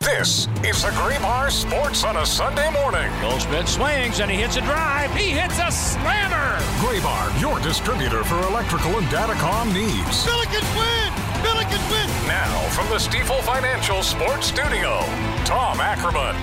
This is the Graybar Sports on a Sunday morning. Goldschmidt swings and he hits a drive. He hits a slammer. Graybar, your distributor for electrical and datacom needs. Billikens win! Billikens win! Now, from the Stifel Financial Sports Studio, Tom Ackerman.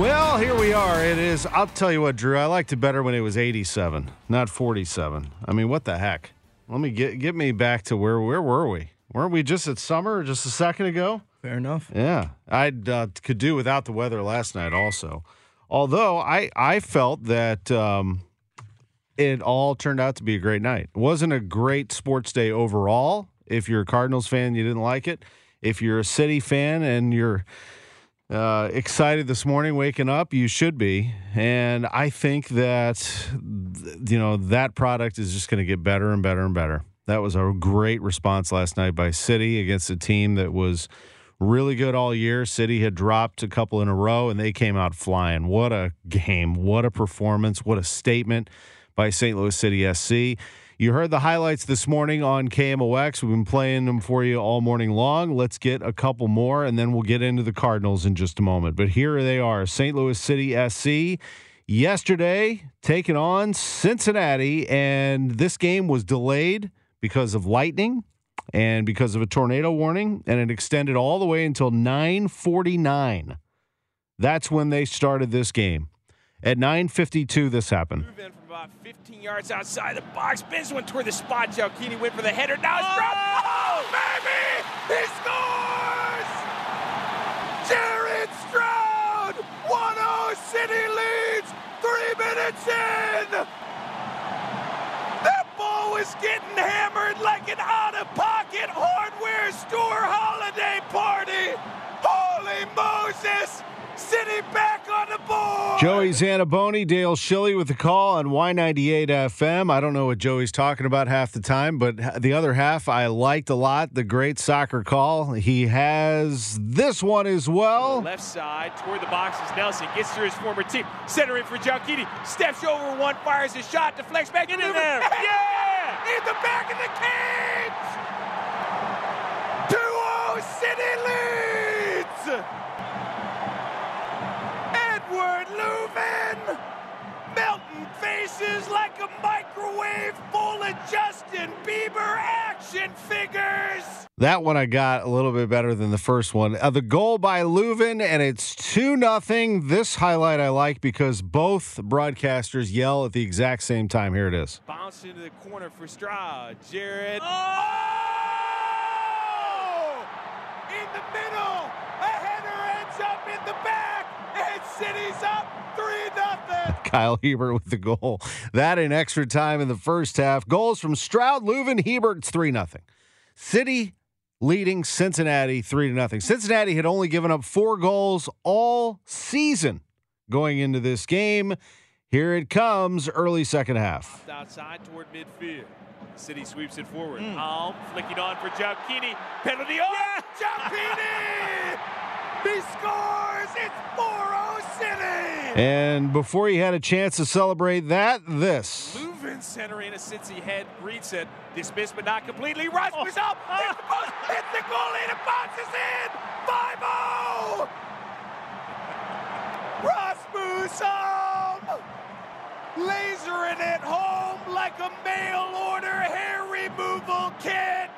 Well, here we are. It is. I'll tell you what, Drew. I liked it better when it was 87, not 47. I mean, what the heck? Let me get get me back to where where were we? Weren't we just at summer just a second ago? Fair enough. Yeah, I uh, could do without the weather last night also. Although I I felt that um, it all turned out to be a great night. It wasn't a great sports day overall. If you're a Cardinals fan, you didn't like it. If you're a City fan and you're uh, excited this morning, waking up, you should be. And I think that you know that product is just going to get better and better and better. That was a great response last night by City against a team that was really good all year. City had dropped a couple in a row and they came out flying. What a game. What a performance. What a statement by St. Louis City SC. You heard the highlights this morning on KMOX. We've been playing them for you all morning long. Let's get a couple more and then we'll get into the Cardinals in just a moment. But here they are St. Louis City SC yesterday taking on Cincinnati, and this game was delayed because of lightning and because of a tornado warning, and it extended all the way until 9:49. That's when they started this game. At 9:52, this happened. Move in from about 15 yards outside the box. Benz went toward the spot. Jalkini went for the header. Now it's oh! dropped. Oh, baby! He scores! Jared Stroud! 1-0 City leads. Three minutes in. That ball was getting hammered like an out-of-pocket hardware store holiday party. Holy Moses! City back on the board. Joey Zanaboni, Dale Shilly with the call on Y98 FM. I don't know what Joey's talking about half the time, but the other half I liked a lot. The great soccer call. He has this one as well. Left side toward the boxes. Nelson gets to his former team. Center in for Gioacchini. Steps over one, fires a shot, deflects back into there. Yeah! In the back of the cage! Edward Melting faces like a microwave full of Justin Bieber action figures! That one I got a little bit better than the first one. Uh, the goal by Löwen, and it's 2 nothing. This highlight I like because both broadcasters yell at the exact same time. Here it is. Bounce into the corner for Stroud. Jared. Oh! In the middle! A header ends up in the back! And City's up 3 nothing. Kyle Hiebert with the goal. That in extra time in the first half. Goals from Stroud, Löwen, Hiebert. It's 3 0. City leading Cincinnati 3 0. Cincinnati had only given up four goals all season going into this game. Here it comes, early second half. Outside toward midfield. City sweeps it forward. Alm flicking on for Gioacchini. Penalty. Oh, Gioacchini! He scores! It's 4-0 City! And before he had a chance to celebrate that, this. Löwen centering a Cincy head, greets it. Dismissed but not completely. Rasmus up! Oh. Hits the post! Hits the goalie and it bounces in! 5-0! Rasmus Alm! Lasering it home like a mail order hair removal kit!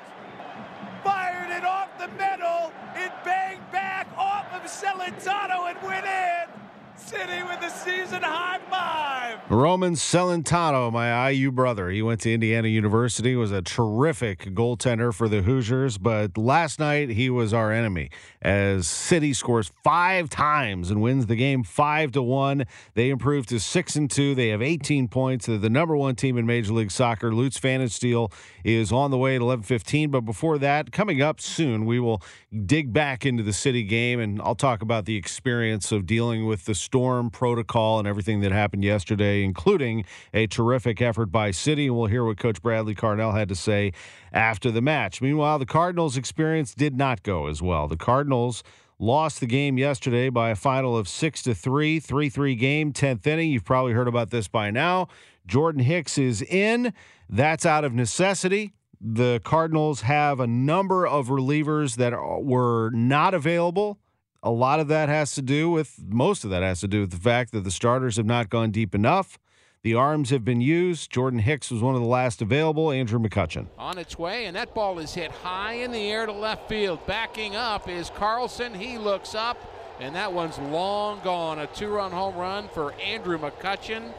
It off the metal. It banged back off of Celentano and win it. City with the season high five. Roman Celentano, my IU brother. He went to Indiana University, was a terrific goaltender for the Hoosiers, but last night he was our enemy as City scores five times and wins the game five to one. They improved to six and two. They have 18 points. They're the number one team in Major League Soccer. Lutz Pfannenstiel is on the way at 11:15. But before that, coming up soon, we will dig back into the City game, and I'll talk about the experience of dealing with the storm protocol and everything that happened yesterday, including a terrific effort by City. And we'll hear what Coach Bradley Carnell had to say after the match. Meanwhile, the Cardinals' experience did not go as well. The Cardinals lost the game yesterday by a final of six to three, three three game, tenth inning. You've probably heard about this by now. Jordan Hicks is in. That's out of necessity. The Cardinals have a number of relievers that were not available. A lot of that has to do with, most of that has to do with the fact that the starters have not gone deep enough. The arms have been used. Jordan Hicks was one of the last available. Andrew McCutchen. On its way, and that ball is hit high in the air to left field. Backing up is Carlson. He looks up, and that one's long gone. A two run home run for Andrew McCutchen.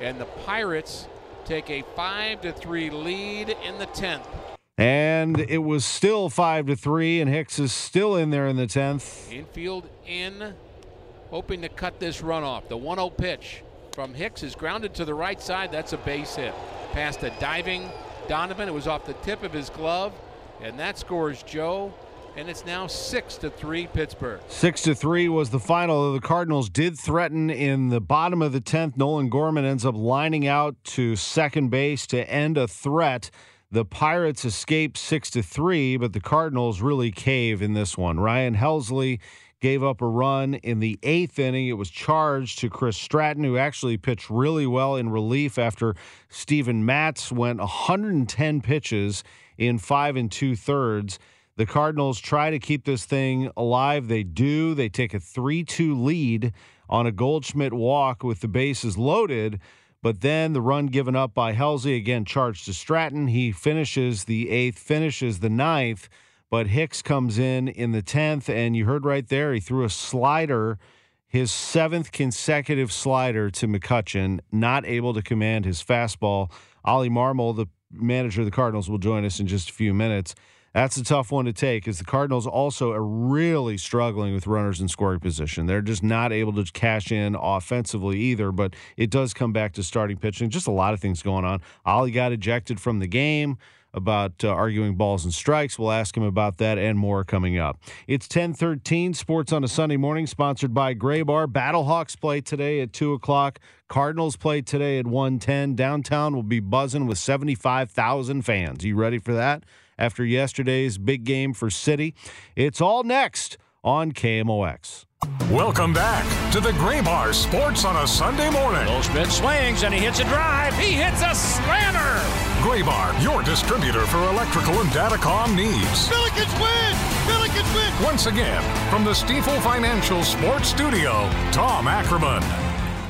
And the Pirates take a 5 to 3 lead in the 10th. And it was still 5 to 3 and Hicks is still in there in the 10th. Infield in hoping to cut this run off. The 1-0 pitch from Hicks is grounded to the right side. That's a base hit. Past a diving Donovan. It was off the tip of his glove and that scores Joe and it's now six to three Pittsburgh. Six to three was the final. The Cardinals did threaten in the bottom of the tenth. Nolan Gorman ends up lining out to second base to end a threat. The Pirates escape six to three, but the Cardinals really cave in this one. Ryan Helsley gave up a run in the eighth inning. It was charged to Chris Stratton, who actually pitched really well in relief after Stephen Matz went 110 pitches in five and two thirds. The Cardinals try to keep this thing alive. They do. They take a 3 2 lead on a Goldschmidt walk with the bases loaded. But then the run given up by Helsley again charged to Stratton. He finishes the eighth, finishes the ninth, but Hicks comes in in the 10th. And you heard right there, he threw a slider, his seventh consecutive slider to McCutchen, not able to command his fastball. Ollie Marmol, the manager of the Cardinals, will join us in just a few minutes. That's a tough one to take because the Cardinals also are really struggling with runners in scoring position. They're just not able to cash in offensively either, but it does come back to starting pitching. Just a lot of things going on. Ollie got ejected from the game about uh, arguing balls and strikes. We'll ask him about that and more coming up. It's 1013 Sports on a Sunday morning, sponsored by Graybar. Battlehawks play today at 2 o'clock. Cardinals play today at 110. Downtown will be buzzing with 75,000 fans. You ready for that? After yesterday's big game for City. It's all next on KMOX. Welcome back to the Graybar Sports on a Sunday morning. Goldschmidt swings and he hits a drive. He hits a slammer. Graybar, your distributor for electrical and datacom needs. Billikens win! Billikens win! Once again, from the Stifel Financial Sports Studio, Tom Ackerman.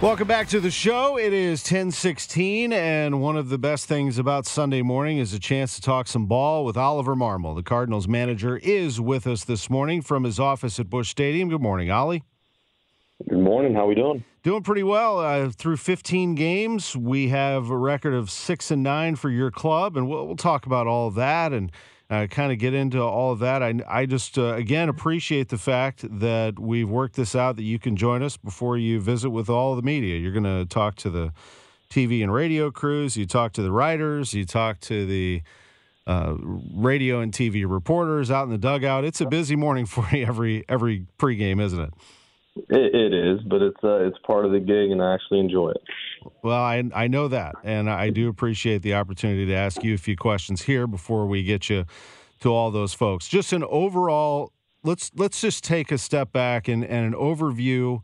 Welcome back to the show. It is 1016, and one of the best things about Sunday morning is a chance to talk some ball with Oliver Marmol. The Cardinals manager is with us this morning from his office at Busch Stadium. Good morning, Ollie. Good morning. How are we doing? Doing pretty well. Uh, through 15 games, we have a record of six and nine for your club, and we'll, we'll talk about all of that and uh, kind of get into all of that. I, I just, uh, again, appreciate the fact that we've worked this out, that you can join us before you visit with all the media. You're going to talk to the TV and radio crews, you talk to the writers, you talk to the uh, radio and TV reporters out in the dugout. It's a busy morning for you every every pregame, isn't it? It, it is, but it's uh, it's part of the gig, and I actually enjoy it. Well, I I know that, and I do appreciate the opportunity to ask you a few questions here before we get you to all those folks. Just an overall, let's let's just take a step back and, and an overview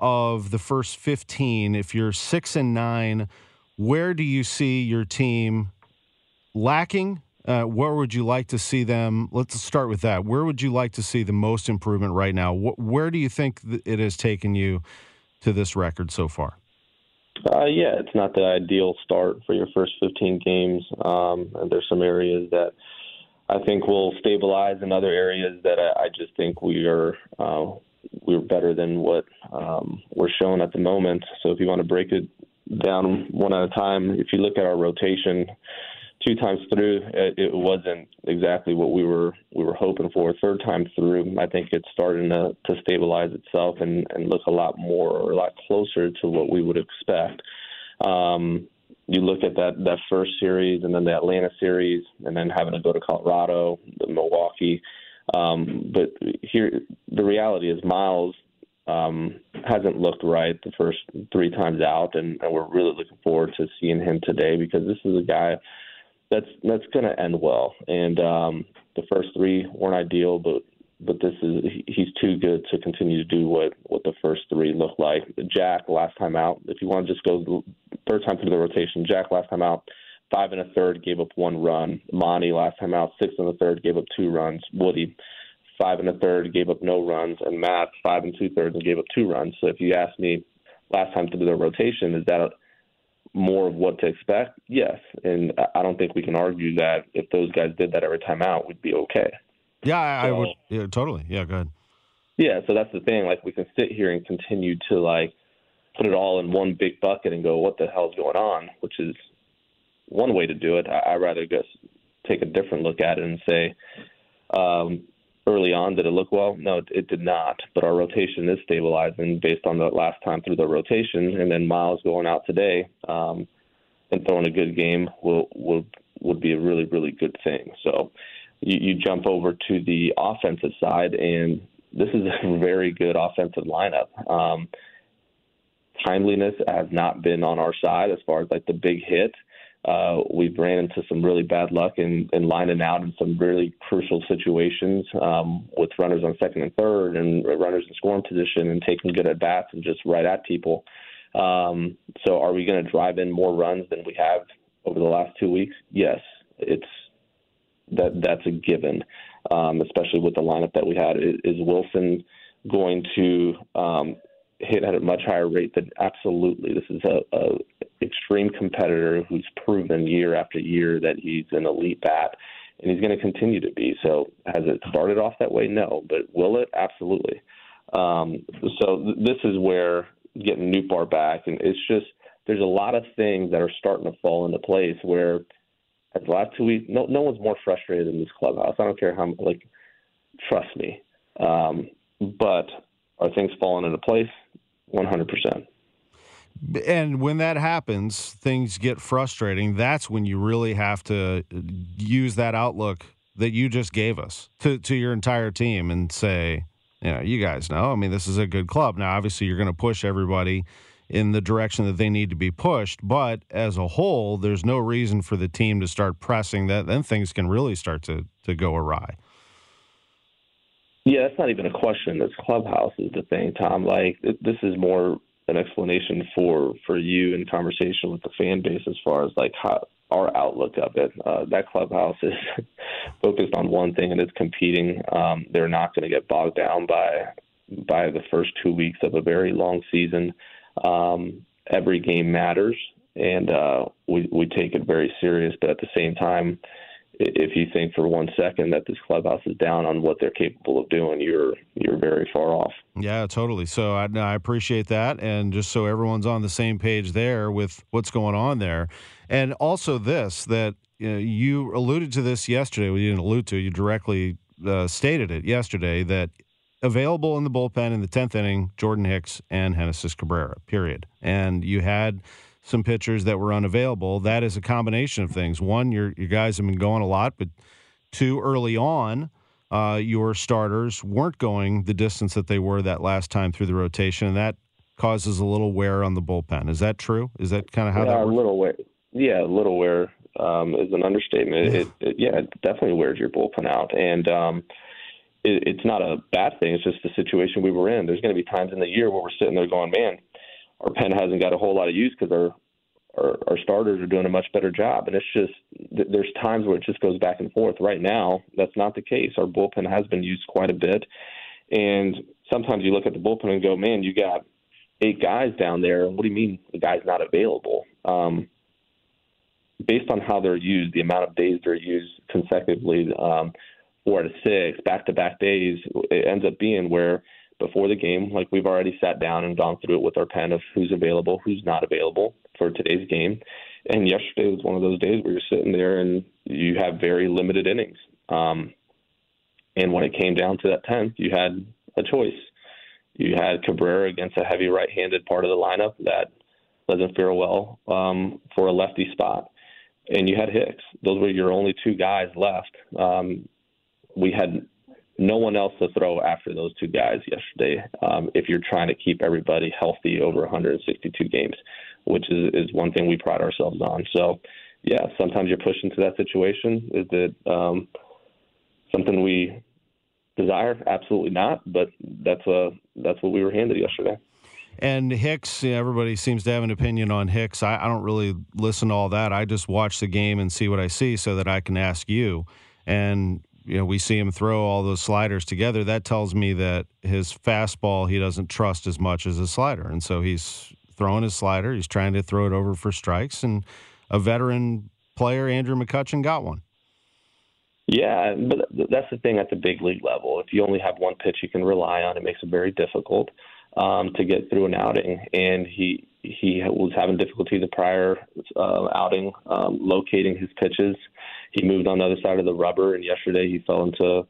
of the first fifteen. If you're six and nine, where do you see your team lacking? Uh, where would you like to see them? Let's start with that. Where would you like to see the most improvement right now? Wh- where do you think it has taken you to this record so far? Uh, yeah, it's not the ideal start for your first 15 games. Um, and there's some areas that I think will stabilize, and other areas that I, I just think we are uh, we were better than what um, we're showing at the moment. So if you want to break it down one at a time, if you look at our rotation, two times through, it, it wasn't exactly what we were we were hoping for. Third time through, I think it's starting to, to stabilize itself and, and look a lot more or a lot closer to what we would expect. Um, you look at that that first series and then the Atlanta series, and then having to go to Colorado, the Milwaukee. Um, but here, the reality is Miles um, hasn't looked right the first three times out, and, and we're really looking forward to seeing him today because this is a guy that's that's going to end well. And um, the first three weren't ideal, but but this is he's too good to continue to do what what the first three look like. Jack last time out, if you want to just go third time through the rotation, Jack last time out, five and a third gave up one run. Monty last time out, six and a third gave up two runs. Woody five and a third gave up no runs, and Matt five and two thirds and gave up two runs. So if you ask me last time through the rotation, is that more of what to expect? Yes, and I don't think we can argue that if those guys did that every time out, we'd be okay. Yeah, I, so, I would. Yeah, totally. Yeah, go ahead. Yeah, so that's the thing. Like we can sit here and continue to like put it all in one big bucket and go, "What the hell's going on?" Which is one way to do it. I, I rather just take a different look at it and say, um, early on, did it look well? No, it, did not. But our rotation is stabilizing based on the last time through the rotation, and then Miles going out today um, and throwing a good game will will would be a really really good thing. So you, you jump over to the offensive side, and this is a very good offensive lineup. Um, timeliness has not been on our side as far as like the big hit. Uh, we've ran into some really bad luck in, in lining out in some really crucial situations um, with runners on second and third and runners in scoring position and taking good at bats and just right at people. Um, so, are we going to drive in more runs than we have over the last two weeks? Yes, it's that that's a given, um, especially with the lineup that we had. Is, is Wilson going to um, hit at a much higher rate than absolutely? This is a, a extreme competitor who's proven year after year that he's an elite bat, and he's going to continue to be. So, has it started off that way? No, but will it? Absolutely. Um, so, th- this is where getting Nootbaar back, and it's just there's a lot of things that are starting to fall into place where as the last two weeks, no, no one's more frustrated than this clubhouse. I don't care how, like, trust me. Um, but are things falling into place? 100%. And when that happens, things get frustrating. That's when you really have to use that outlook that you just gave us to, to your entire team and say, you know, you guys know, I mean, this is a good club. Now, obviously, you're going to push everybody in the direction that they need to be pushed. But as a whole, there's no reason for the team to start pressing that. Then things can really start to, to go awry. Yeah, that's not even a question. This clubhouse is the thing, Tom. Like this is more an explanation for for you in conversation with the fan base as far as like how our outlook of it. Uh, that clubhouse is focused on one thing and it's competing. Um, they're not going to get bogged down by by the first two weeks of a very long season. Um, every game matters, and uh, we we take it very serious. But at the same time, if you think for one second that this clubhouse is down on what they're capable of doing, you're you're very far off. Yeah, totally. So I, I appreciate that, and just so everyone's on the same page there with what's going on there, and also this that you, know, you alluded to this yesterday. We didn't allude to. You directly uh, stated it yesterday that available in the bullpen in the tenth inning, Jordan Hicks and Genesis Cabrera. Period. And you had some pitchers that were unavailable. That is a combination of things. One, your your guys have been going a lot, but two, early on, uh, your starters weren't going the distance that they were that last time through the rotation, and that causes a little wear on the bullpen. Is that true? Is that kind of how yeah, that works? A little wear. Yeah, a little wear um, is an understatement. Yeah. It, it, yeah, it definitely wears your bullpen out, and um, it, it's not a bad thing. It's just the situation we were in. There's going to be times in the year where we're sitting there going, man our pen hasn't got a whole lot of use because our, our our starters are doing a much better job. And it's just there's times where it just goes back and forth. Right now, that's not the case. Our bullpen has been used quite a bit, and sometimes you look at the bullpen and go, man, you got eight guys down there. What do you mean the guy's not available? Um, based on how they're used, the amount of days they're used consecutively, um, four to six, back to back days, it ends up being where before the game. Like we've already sat down and gone through it with our pen of who's available, who's not available for today's game. And yesterday was one of those days where you're sitting there and you have very limited innings. Um, and when it came down to that tenth, you had a choice. You had Cabrera against a heavy right-handed part of the lineup that doesn't fare well um, for a lefty spot, and you had Hicks. Those were your only two guys left. Um, we had no one else to throw after those two guys yesterday. Um, if you're trying to keep everybody healthy over 162 games, which is, is one thing we pride ourselves on. So, yeah, sometimes you're pushed into that situation. Is it um, something we desire? Absolutely not. But that's a that's what we were handed yesterday. And Hicks, everybody seems to have an opinion on Hicks. I, I, don't really listen to all that. I just watch the game and see what I see so that I can ask you. And you know, we see him throw all those sliders together. That tells me that his fastball he doesn't trust as much as his slider, and so he's throwing his slider. He's trying to throw it over for strikes, and a veteran player, Andrew McCutchen, got one. Yeah, but that's the thing at the big league level. If you only have one pitch you can rely on, it makes it very difficult um, to get through an outing. And he he was having difficulty the prior uh, outing um, locating his pitches. He moved on the other side of the rubber, and yesterday he fell into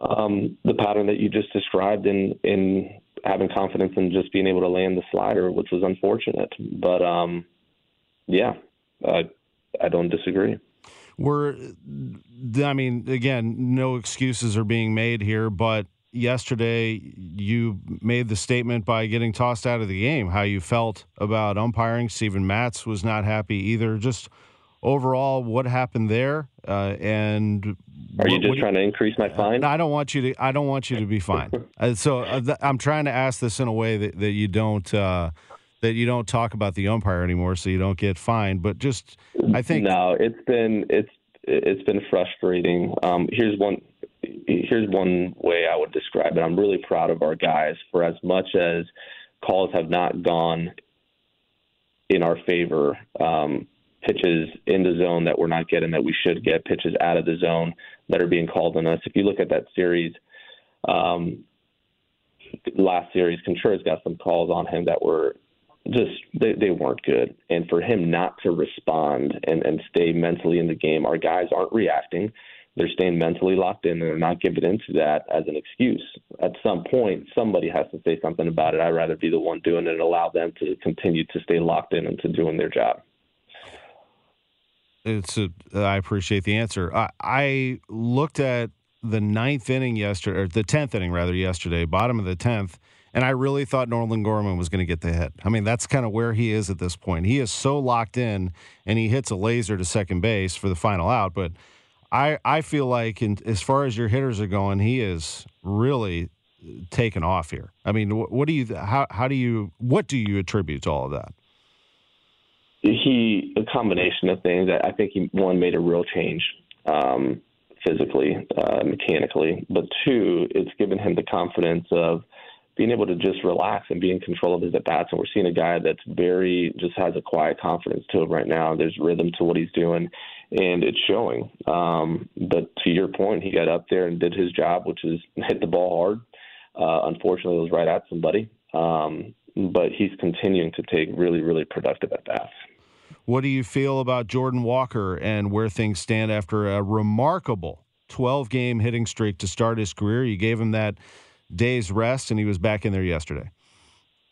um, the pattern that you just described in in having confidence in just being able to land the slider, which was unfortunate. But um, yeah, uh, I don't disagree. We're, I mean, again, no excuses are being made here, but yesterday you made the statement by getting tossed out of the game, how you felt about umpiring. Steven Matz was not happy either. Just overall, what happened there? Uh, and are you just trying to increase my fine? I don't want you to. I don't want you to be fined. uh, so uh, th- I'm trying to ask this in a way that, that you don't uh, that you don't talk about the umpire anymore, so you don't get fined. But just, I think no, it's been it's it's been frustrating. Um, here's one here's one way I would describe it. I'm really proud of our guys for as much as calls have not gone in our favor. Um, pitches in the zone that we're not getting that we should get, pitches out of the zone that are being called on us. If you look at that series, um, last series, Contreras got some calls on him that were just they, they weren't good. And for him not to respond and, and stay mentally in the game, our guys aren't reacting. They're staying mentally locked in and they're not giving into that as an excuse. At some point, somebody has to say something about it. I'd rather be the one doing it and allow them to continue to stay locked in and to doing their job. It's a, I appreciate the answer. I, I looked at the ninth inning yesterday, or the tenth inning rather yesterday, bottom of the tenth, and I really thought Nolan Gorman was going to get the hit. I mean, that's kind of where he is at this point. He is so locked in, and he hits a laser to second base for the final out. But I I feel like, in, as far as your hitters are going, he is really taken off here. I mean, what, what do you how how do you what do you attribute to all of that? he a combination of things. I think he one made a real change um, physically, uh, mechanically, but two, it's given him the confidence of being able to just relax and be in control of his at bats. And we're seeing a guy that's very just has a quiet confidence to him right now. There's rhythm to what he's doing, and it's showing. Um, but to your point, he got up there and did his job, which is hit the ball hard. Uh, unfortunately, it was right at somebody. Um, but he's continuing to take really, really productive at bats. What do you feel about Jordan Walker and where things stand after a remarkable 12 game hitting streak to start his career? You gave him that day's rest, and he was back in there yesterday.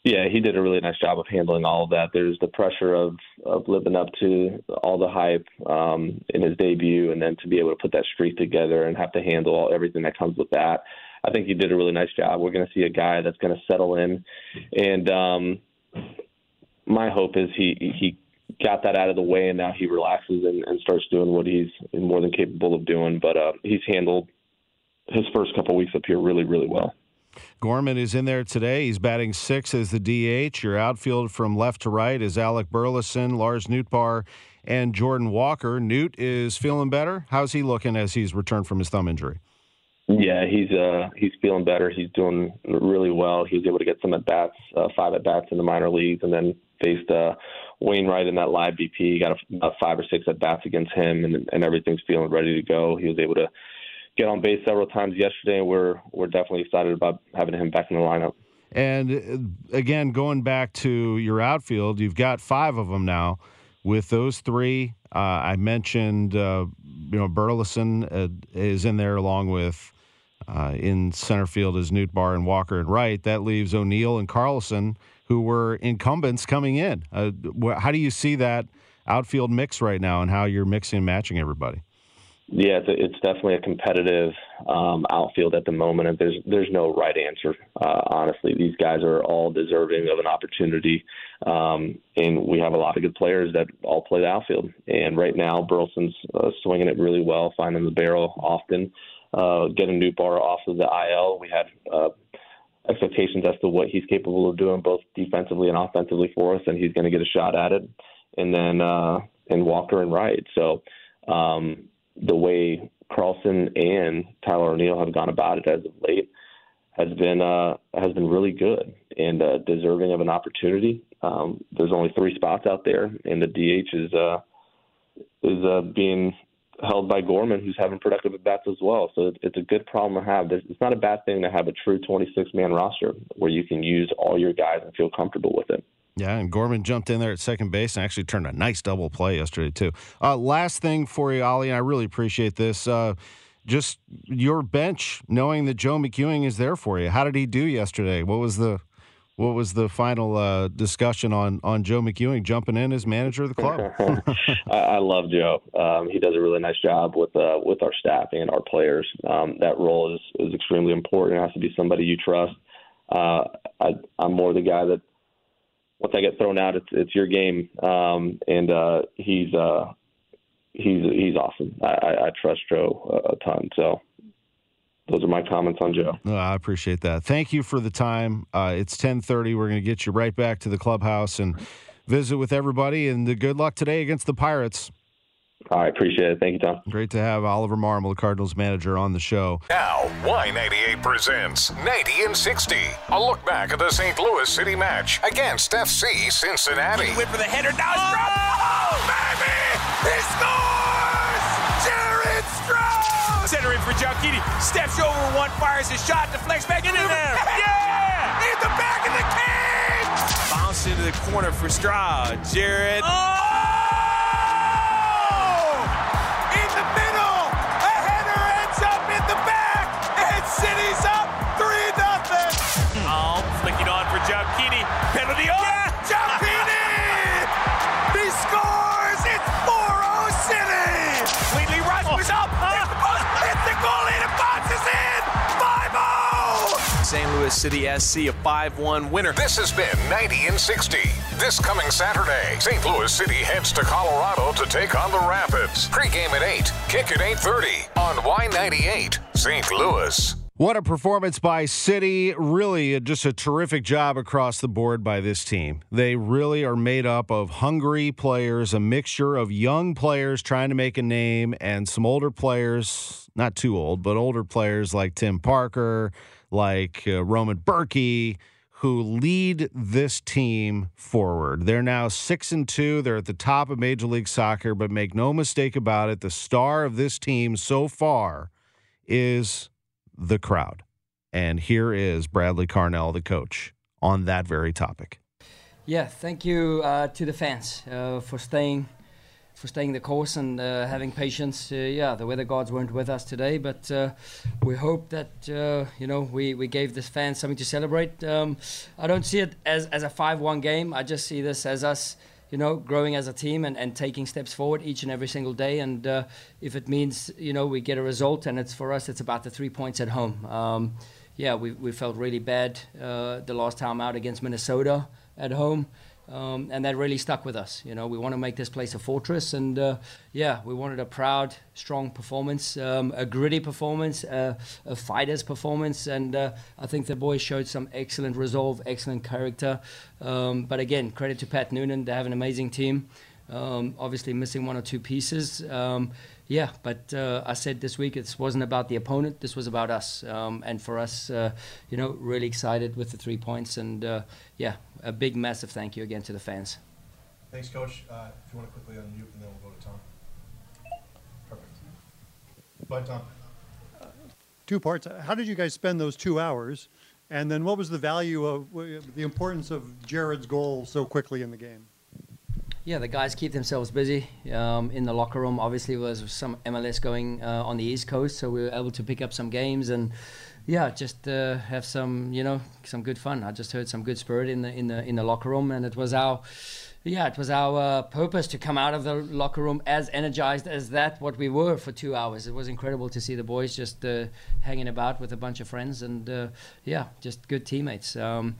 Yeah, he did a really nice job of handling all of that. There's the pressure of, of living up to all the hype um, in his debut, and then to be able to put that streak together and have to handle all, everything that comes with that. I think he did a really nice job. We're going to see a guy that's going to settle in, and um, my hope is he he got that out of the way, and now he relaxes and, and starts doing what he's more than capable of doing. But uh, he's handled his first couple weeks up here really, really well. Gorman is in there today. He's batting six as the DH. Your outfield from left to right is Alec Burleson, Lars Nootbaar, and Jordan Walker. Noot is feeling better. How's he looking as he's returned from his thumb injury? Yeah, he's uh he's feeling better. He's doing really well. He was able to get some at bats, uh, five at bats in the minor leagues, and then faced uh, Wainwright in that live BP. Got a, about five or six at bats against him, and and everything's feeling ready to go. He was able to get on base several times yesterday, and we're we're definitely excited about having him back in the lineup. And uh, again, going back to your outfield, you've got five of them now. With those three, uh, I mentioned, uh, you know, Burleson uh, is in there along with uh, in center field is Nootbaar and Walker and Wright. That leaves O'Neill and Carlson, who were incumbents coming in. Uh, how do you see that outfield mix right now, and how you're mixing and matching everybody? Yeah, it's, a, it's definitely a competitive um, outfield at the moment, and there's there's no right answer. Uh, honestly, these guys are all deserving of an opportunity, um, and we have a lot of good players that all play the outfield. And right now, Burleson's uh, swinging it really well, finding the barrel often, uh, getting Nootbaar off of the IL. We had uh, expectations as to what he's capable of doing, both defensively and offensively for us, and he's going to get a shot at it. And then uh, and Walker and Wright. So. Um, the way Carlson and Tyler O'Neill have gone about it as of late has been uh, has been really good and uh, deserving of an opportunity. Um, there's only three spots out there, and the DH is uh, is uh, being held by Gorman, who's having productive at bats as well. So it's a good problem to have. It's not a bad thing to have a true 26 man roster where you can use all your guys and feel comfortable with it. Yeah, and Gorman jumped in there at second base and actually turned a nice double play yesterday too. Uh, last thing for you, Ollie, and I really appreciate this. Uh, just your bench, knowing that Joe McEwing is there for you. How did he do yesterday? What was the what was the final uh, discussion on on Joe McEwing jumping in as manager of the club? I, I, love Joe. Um, he does a really nice job with uh, with our staff and our players. Um, that role is is extremely important. It has to be somebody you trust. Uh, I, I'm more the guy that once I get thrown out, it's it's your game. Um, and uh, he's uh, he's he's awesome. I, I, trust Joe a, ton. So those are my comments on Joe. Oh, I appreciate that. Thank you for the time. Uh, it's ten thirty. We're going to get you right back to the clubhouse and visit with everybody. And good luck today against the Pirates. I appreciate it. Thank you, Tom. Great to have Oliver Marmol, the Cardinals manager, on the show. Now, Y98 presents 90 and 60. A look back at the St. Louis City match against FC Cincinnati. He Went for the header. Now it's oh, baby! He scores! Jared Stroud! Center in for Gioacchini. Steps over one, fires a shot, deflects back into there. Yeah! In the back of the cage! Bounce into the corner for Stroud. Jared. Oh! Louis City SC a 5 1 winner. This has been 90 and 60. This coming Saturday, St. Louis City heads to Colorado to take on the Rapids. Pre-game at 8, kick at 8.30 on Y98, St. Louis. What a performance by City. Really, just a terrific job across the board by this team. They really are made up of hungry players, a mixture of young players trying to make a name, and some older players, not too old, but older players like Tim Parker, like uh, Roman Bürki, who lead this team forward. They're now six and two. They're at the top of Major League Soccer, but make no mistake about it, the star of this team so far is the crowd. And here is Bradley Carnell, the coach, on that very topic. Yeah, thank you uh, to the fans uh, for staying for staying the course and uh, having patience. Uh, yeah, the weather gods weren't with us today, but uh, we hope that uh, you know we, we gave the fans something to celebrate. Um, I don't see it as, as a five-one game. I just see this as us, you know, growing as a team and, and taking steps forward each and every single day. And uh, if it means you know we get a result, and it's for us, it's about the three points at home. Um, yeah, we, we felt really bad uh, the last time out against Minnesota at home. Um, and that really stuck with us. You know, we want to make this place a fortress, and uh, yeah, we wanted a proud, strong performance, um, a gritty performance, uh, a fighter's performance, and uh, I think the boys showed some excellent resolve, excellent character. Um, but again, credit to Pat Noonan; they have an amazing team. Um, obviously, missing one or two pieces. Yeah, but uh, I said this week it wasn't about the opponent. This was about us, um, and for us, uh, you know, really excited with the three points, and uh, yeah, a big, massive thank you again to the fans. Thanks, Coach. Uh, if you want to quickly unmute, and then we'll go to Tom. Perfect. Bye, Tom. two parts. How did you guys spend those two hours? And then what was the value of the importance of Jared's goal so quickly in the game? Yeah, the guys keep themselves busy um, in the locker room. Obviously, was some MLS going uh, on the East Coast, so we were able to pick up some games and yeah, just uh, have some you know some good fun. I just heard some good spirit in the in the in the locker room, and it was our yeah, it was our uh, purpose to come out of the locker room as energized as that what we were for two hours. It was incredible to see the boys just uh, hanging about with a bunch of friends and uh, yeah, just good teammates. Um,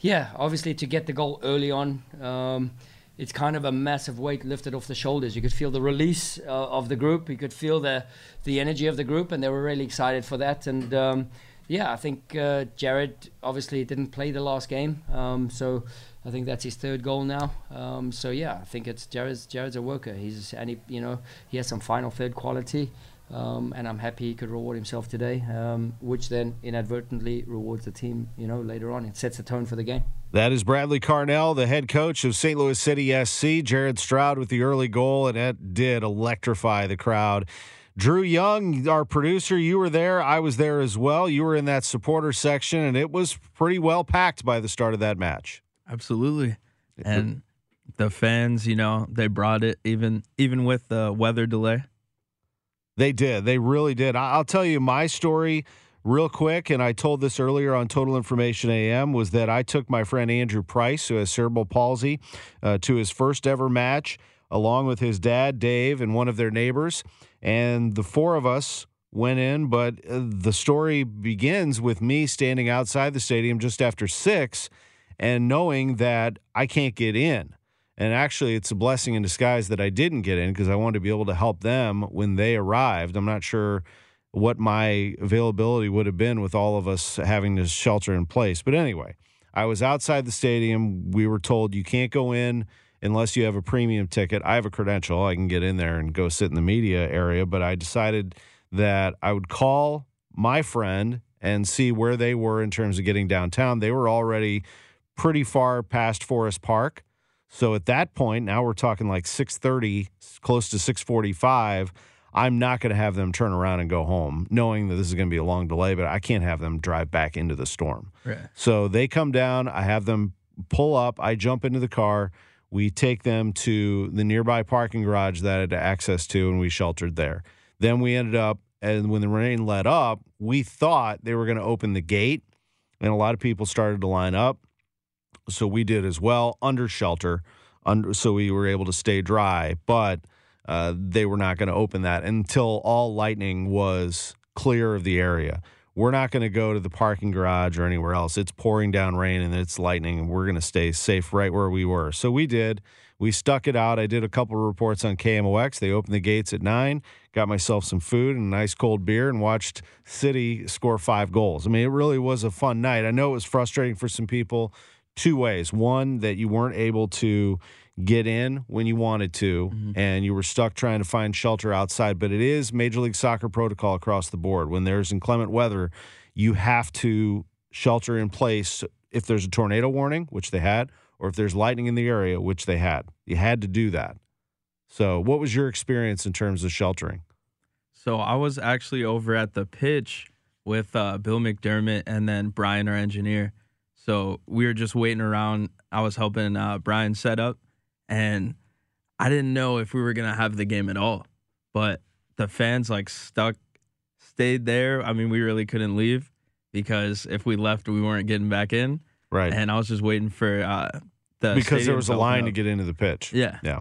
yeah, obviously to get the goal early on. Um, it's kind of a massive weight lifted off the shoulders. You could feel the release uh, of the group. You could feel the the energy of the group, and they were really excited for that. And um, yeah, I think uh, Jared obviously didn't play the last game, um, so I think that's his third goal now. Um, so yeah, I think it's Jared's. Jared's a worker. He's and he, you know, he has some final third quality. Um, and I'm happy he could reward himself today, um, which then inadvertently rewards the team, you know, later on. It sets the tone for the game. That is Bradley Carnell, the head coach of St. Louis City SC. Jared Stroud with the early goal, and it did electrify the crowd. Drew Young, our producer, you were there. I was there as well. You were in that supporter section, and it was pretty well packed by the start of that match. Absolutely. And the fans, you know, they brought it even even with the weather delay. They did. They really did. I'll tell you my story real quick, and I told this earlier on Total Information AM, was that I took my friend Andrew Price, who has cerebral palsy, uh, to his first ever match, along with his dad, Dave, and one of their neighbors. And the four of us went in, but uh, the story begins with me standing outside the stadium just after six and knowing that I can't get in. And actually, it's a blessing in disguise that I didn't get in because I wanted to be able to help them when they arrived. I'm not sure what my availability would have been with all of us having to shelter in place. But anyway, I was outside the stadium. We were told you can't go in unless you have a premium ticket. I have a credential. I can get in there and go sit in the media area. But I decided that I would call my friend and see where they were in terms of getting downtown. They were already pretty far past Forest Park. So at that point, now we're talking like 6:30, close to 6:45. I'm not going to have them turn around and go home, knowing that this is going to be a long delay. But I can't have them drive back into the storm. Right. So they come down. I have them pull up. I jump into the car. We take them to the nearby parking garage that I had access to, and we sheltered there. Then we ended up, and when the rain let up, we thought they were going to open the gate, and a lot of people started to line up so we did as well under shelter under so we were able to stay dry but uh, they were not going to open that until all lightning was clear of the area. We're not going to go to the parking garage or anywhere else. It's pouring down rain and it's lightning and we're going to stay safe right where we were. So we did. We stuck it out. I did a couple of reports on kmox they opened the gates at 9 got myself some food and a nice cold beer and watched city score five goals. I mean it really was a fun night. I know it was frustrating for some people two ways. One, that you weren't able to get in when you wanted to mm-hmm. and you were stuck trying to find shelter outside. But it is Major League Soccer protocol across the board. When there's inclement weather, you have to shelter in place if there's a tornado warning, which they had, or if there's lightning in the area, which they had. You had to do that. So, what was your experience in terms of sheltering? So, I was actually over at the pitch with uh, Bill McDermott and then Brian, our engineer. So we were just waiting around. I was helping uh, Brian set up, and I didn't know if we were gonna have the game at all. But the fans like stuck, stayed there. I mean, we really couldn't leave because if we left, we weren't getting back in. Right. And I was just waiting for uh, the because there was a line up. to get into the pitch. Yeah. Yeah.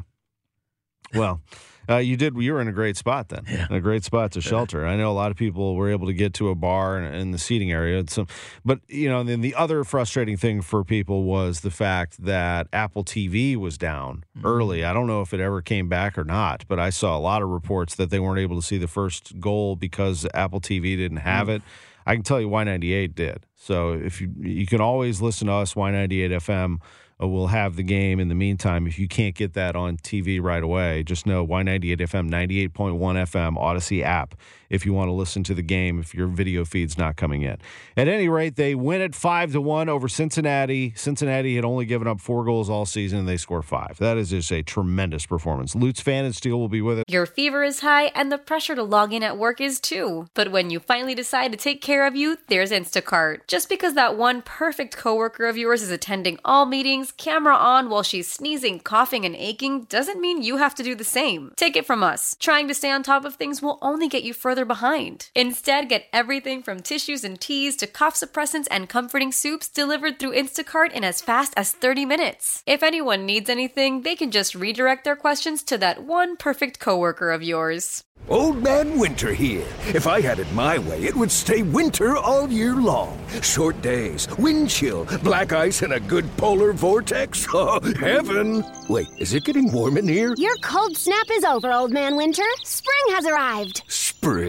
Well, uh, you did. You were in a great spot then. Yeah. A great spot to shelter. I know a lot of people were able to get to a bar in, the seating area. Some, but you know, then the other frustrating thing for people was the fact that Apple TV was down mm-hmm. early. I don't know if it ever came back or not, but I saw a lot of reports that they weren't able to see the first goal because Apple TV didn't have mm-hmm. it. I can tell you Y98 did. So if you you can always listen to us, Y98 FM. Uh, we'll have the game in the meantime. If you can't get that on TV right away, just know Y98 FM, 98.1 FM, Audacy app if you want to listen to the game if your video feed's not coming in. At any rate, they win it 5 to 1 over Cincinnati. Cincinnati had only given up 4 goals all season and they score 5. That is just a tremendous performance. Lutz Pfannenstiel will be with us. Your fever is high and the pressure to log in at work is too. But when you finally decide to take care of you, there's Instacart. Just because that one perfect coworker of yours is attending all meetings, camera on while she's sneezing, coughing, and aching doesn't mean you have to do the same. Take it from us. Trying to stay on top of things will only get you further behind. Instead, get everything from tissues and teas to cough suppressants and comforting soups delivered through Instacart in as fast as 30 minutes. If anyone needs anything, they can just redirect their questions to that one perfect coworker of yours. Old Man Winter here. If I had it my way, it would stay winter all year long. Short days, wind chill, black ice, and a good polar vortex. Oh, heaven! Wait, is it getting warm in here? Your cold snap is over, Old Man Winter. Spring has arrived. Spring.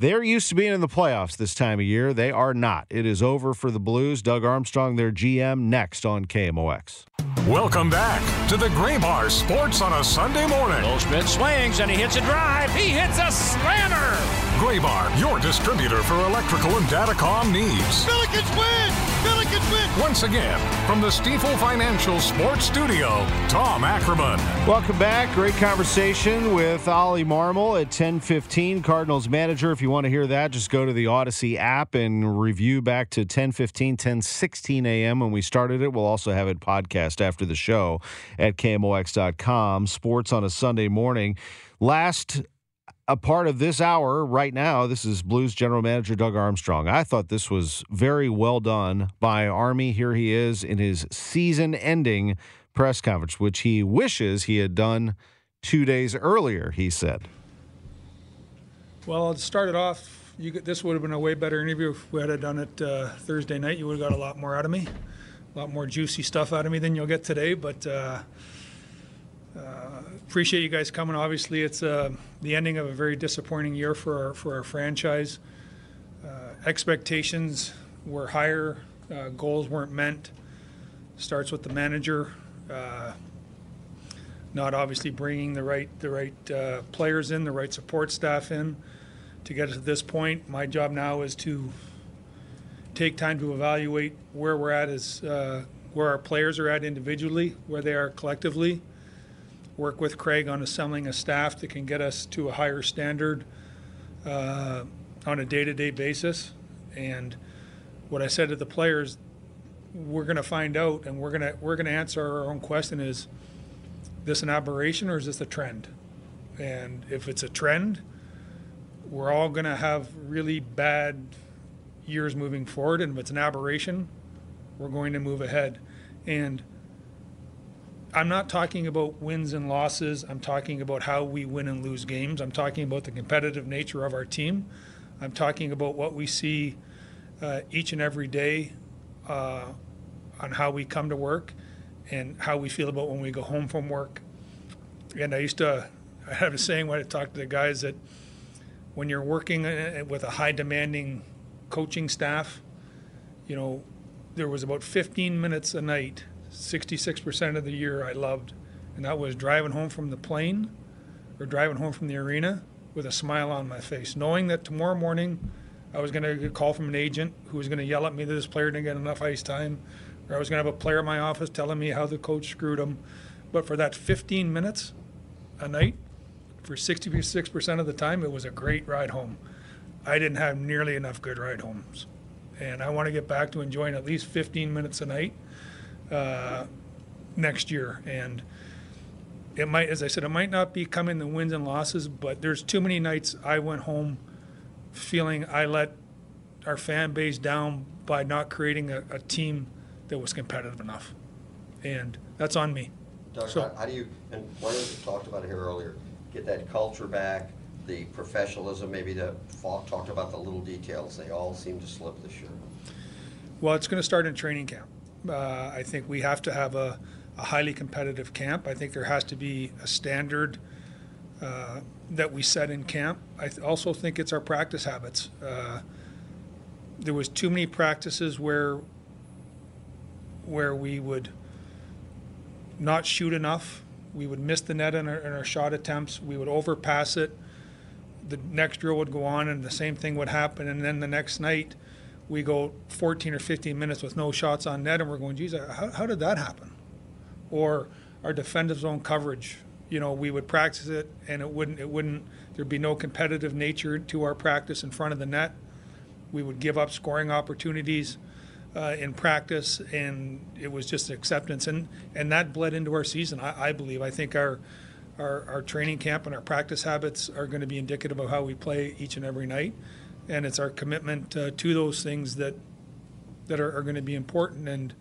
They're used to being in the playoffs this time of year. They are not. It is over for the Blues. Doug Armstrong, their GM, next on KMOX. Welcome back to the Graybar Sports on a Sunday morning. Goldschmidt swings and he hits a drive. He hits a slammer. Graybar, your distributor for electrical and datacom needs. Billikens win! Billikens win! Once again, from the Stifel Financial Sports Studio, Tom Ackerman. Welcome back. Great conversation with Ollie Marmol at 10:15. Cardinals manager. If you want to hear that, just go to the Audacy app and review back to 10:15, 10:16 a.m. when we started it. We'll also have it podcast after the show at KMOX.com. Sports on a Sunday morning. Last a part of this hour right now. This is Blues general manager Doug Armstrong. I thought this was very well done by Army. Here he is in his season ending press conference, which he wishes he had done two days earlier, he said. Well, it started off, you could, this would have been a way better interview if we had done it uh, Thursday night. You would have got a lot more out of me, a lot more juicy stuff out of me than you'll get today. But uh, appreciate you guys coming. Obviously, it's uh, the ending of a very disappointing year for our, for our franchise. Uh, expectations were higher, uh, goals weren't met. Starts with the manager, uh, not obviously bringing the right the right uh, players in, the right support staff in to get us to this point. My job now is to take time to evaluate where we're at as uh, where our players are at individually, where they are collectively work with Craig on assembling a staff that can get us to a higher standard uh, on a day-to-day basis. And what I said to the players, we're going to find out, and we're going to we're going to answer our own question: Is this an aberration or is this a trend? And if it's a trend, we're all going to have really bad years moving forward. And if it's an aberration, we're going to move ahead. And I'm not talking about wins and losses. I'm talking about how we win and lose games. I'm talking about the competitive nature of our team. I'm talking about what we see uh, each and every day uh, on how we come to work and how we feel about when we go home from work. And I used to, I have a saying when I talk to the guys that when you're working uh, with a high demanding coaching staff, you know, there was about 15 minutes a night, 66% of the year I loved, and that was driving home from the plane or driving home from the arena with a smile on my face, knowing that tomorrow morning I was going to get a call from an agent who was going to yell at me that this player didn't get enough ice time, or I was going to have a player in my office telling me how the coach screwed him. But for that 15 minutes a night, for 66% of the time, it was a great ride home. I didn't have nearly enough good ride homes. And I want to get back to enjoying at least 15 minutes a night uh, next year. And it might, as I said, it might not be coming the wins and losses, but there's too many nights I went home feeling I let our fan base down by not creating a, a team that was competitive enough. And that's on me. Doug, So- how, how do you, and one of you talked about it here earlier, get that culture back, the professionalism, maybe the, talked about the little details, they all seem to slip this year. Well, it's going to start in training camp. Uh, I think we have to have a, a highly competitive camp. I think there has to be a standard uh, that we set in camp. I th- also think it's our practice habits. Uh, there was too many practices where where we would not shoot enough. We would miss the net in our, in our shot attempts. We would overpass it. The next drill would go on, and the same thing would happen. And then the next night, we go 14 or 15 minutes with no shots on net, and we're going, geez, how, how did that happen? Or our defensive zone coverage. You know, we would practice it, and it wouldn't. It wouldn't. There'd be no competitive nature to our practice in front of the net. We would give up scoring opportunities uh, in practice, and it was just acceptance, and and that bled into our season. I, I believe. I think our, our our training camp and our practice habits are going to be indicative of how we play each and every night, and it's our commitment uh, to those things that that are, are going to be important. And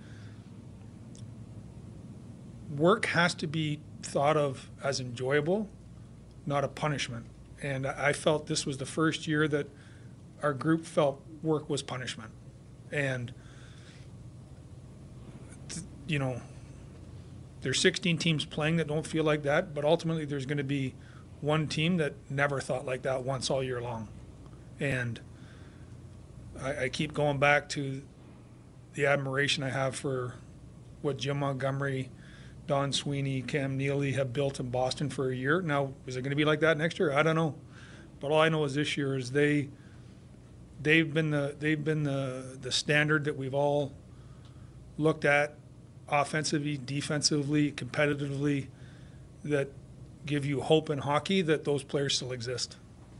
work has to be thought of as enjoyable, not a punishment. And I felt this was the first year that our group felt work was punishment, and you know, there's 16 teams playing that don't feel like that, but ultimately there's going to be one team that never thought like that once all year long. And I, I keep going back to the admiration I have for what Jim Montgomery, Don Sweeney, Cam Neely have built in Boston for a year. Now, is it going to be like that next year? I don't know. But all I know is this year is they they've been the they've been the the standard that we've all looked at offensively, defensively, competitively, that give you hope in hockey that those players still exist.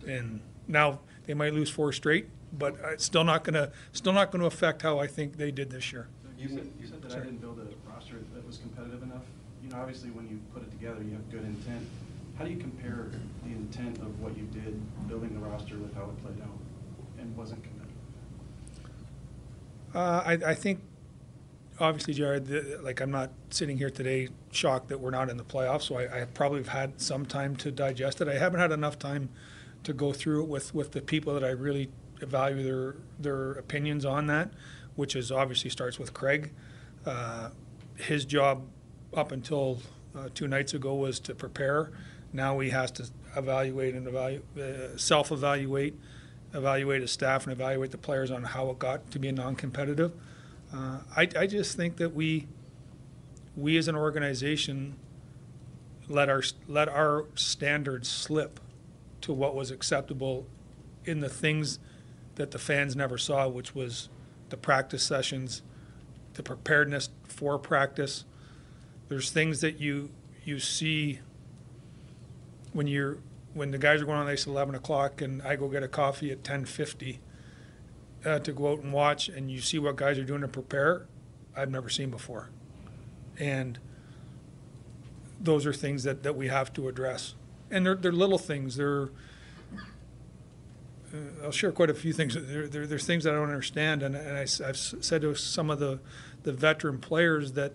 And now they might lose four straight, but it's still not going to still not going to affect how I think they did this year. You said, you said that I didn't build a roster that was competitive enough. You know, obviously, when you put it together, you have good intent. How do you compare the intent of what you did building the roster with how it played out and wasn't competitive? Uh, I, I think, obviously, Jared, the, like I'm not sitting here today shocked that we're not in the playoffs, so I, I probably have had some time to digest it. I haven't had enough time to go through it with, with the people that I really value their their opinions on that, which is obviously starts with Craig. Uh, his job up until uh, two nights ago was to prepare. Now he has to evaluate and evaluate, uh, self-evaluate, evaluate his staff, and evaluate the players on how it got to be a non-competitive. Uh, I, I just think that we, we as an organization, let our let our standards slip to what was acceptable in the things that the fans never saw, which was the practice sessions, the preparedness for practice. There's things that you you see when you're when the guys are going on ice at 11 o'clock and I go get a coffee at 10:50 uh, to go out and watch, and you see what guys are doing to prepare. I've never seen before, and those are things that, that we have to address. And they're, they're little things. They're uh, I'll share quite a few things. There, there, there's things that I don't understand, and, and I, have said to some of the, the veteran players that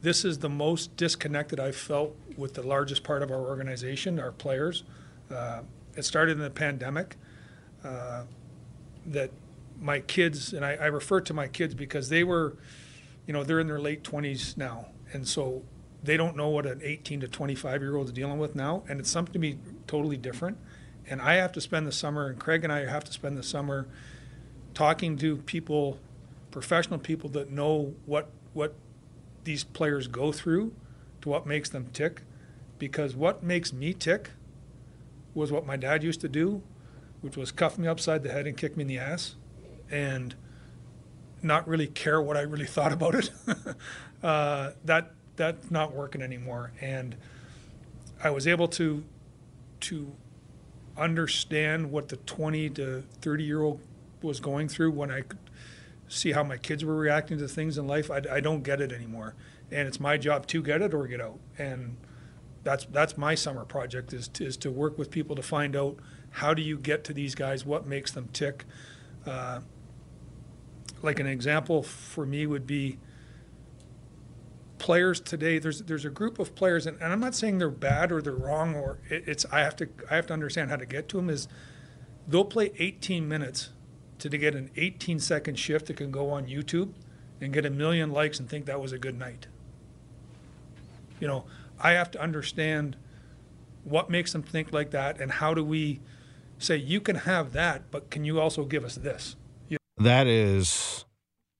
this is the most disconnected I've felt with the largest part of our organization, our players. Uh, it started in the pandemic. Uh, that my kids, and I, I refer to my kids because they were, you know, they're in their late 20s now, and so they don't know what an 18 to 25 year old is dealing with now, and it's something to be totally different. And I have to spend the summer, and Craig and I have to spend the summer talking to people, professional people that know what what these players go through to what makes them tick. Because what makes me tick was what my dad used to do, which was cuff me upside the head and kick me in the ass, and not really care what I really thought about it. uh, that that's not working anymore, and I was able to to understand what the 20 to 30 year old was going through when I could see how my kids were reacting to things in life. I, I don't get it anymore, and it's my job to get it or get out. And that's that's my summer project is to, is to work with people to find out how do you get to these guys, what makes them tick. Uh, like an example for me would be players today. There's there's a group of players, and, and I'm not saying they're bad or they're wrong, or it, it's I have to I have to understand how to get to them. Is they'll play 18 minutes to, to get an 18 second shift that can go on YouTube and get a million likes and think that was a good night. You know, I have to understand what makes them think like that, and how do we say you can have that, but can you also give us this? You That is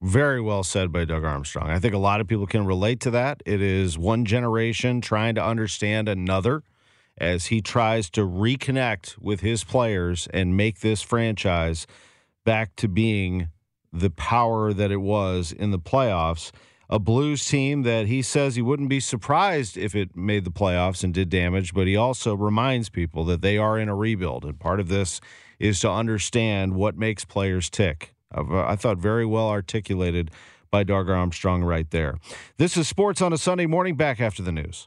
very well said by Doug Armstrong. I think a lot of people can relate to that. It is one generation trying to understand another as he tries to reconnect with his players and make this franchise back to being the power that it was in the playoffs. A Blues team that he says he wouldn't be surprised if it made the playoffs and did damage, but he also reminds people that they are in a rebuild. And part of this is to understand what makes players tick. Uh, I thought very well articulated by Doug Armstrong right there. This is Sports on a Sunday morning, back after the news.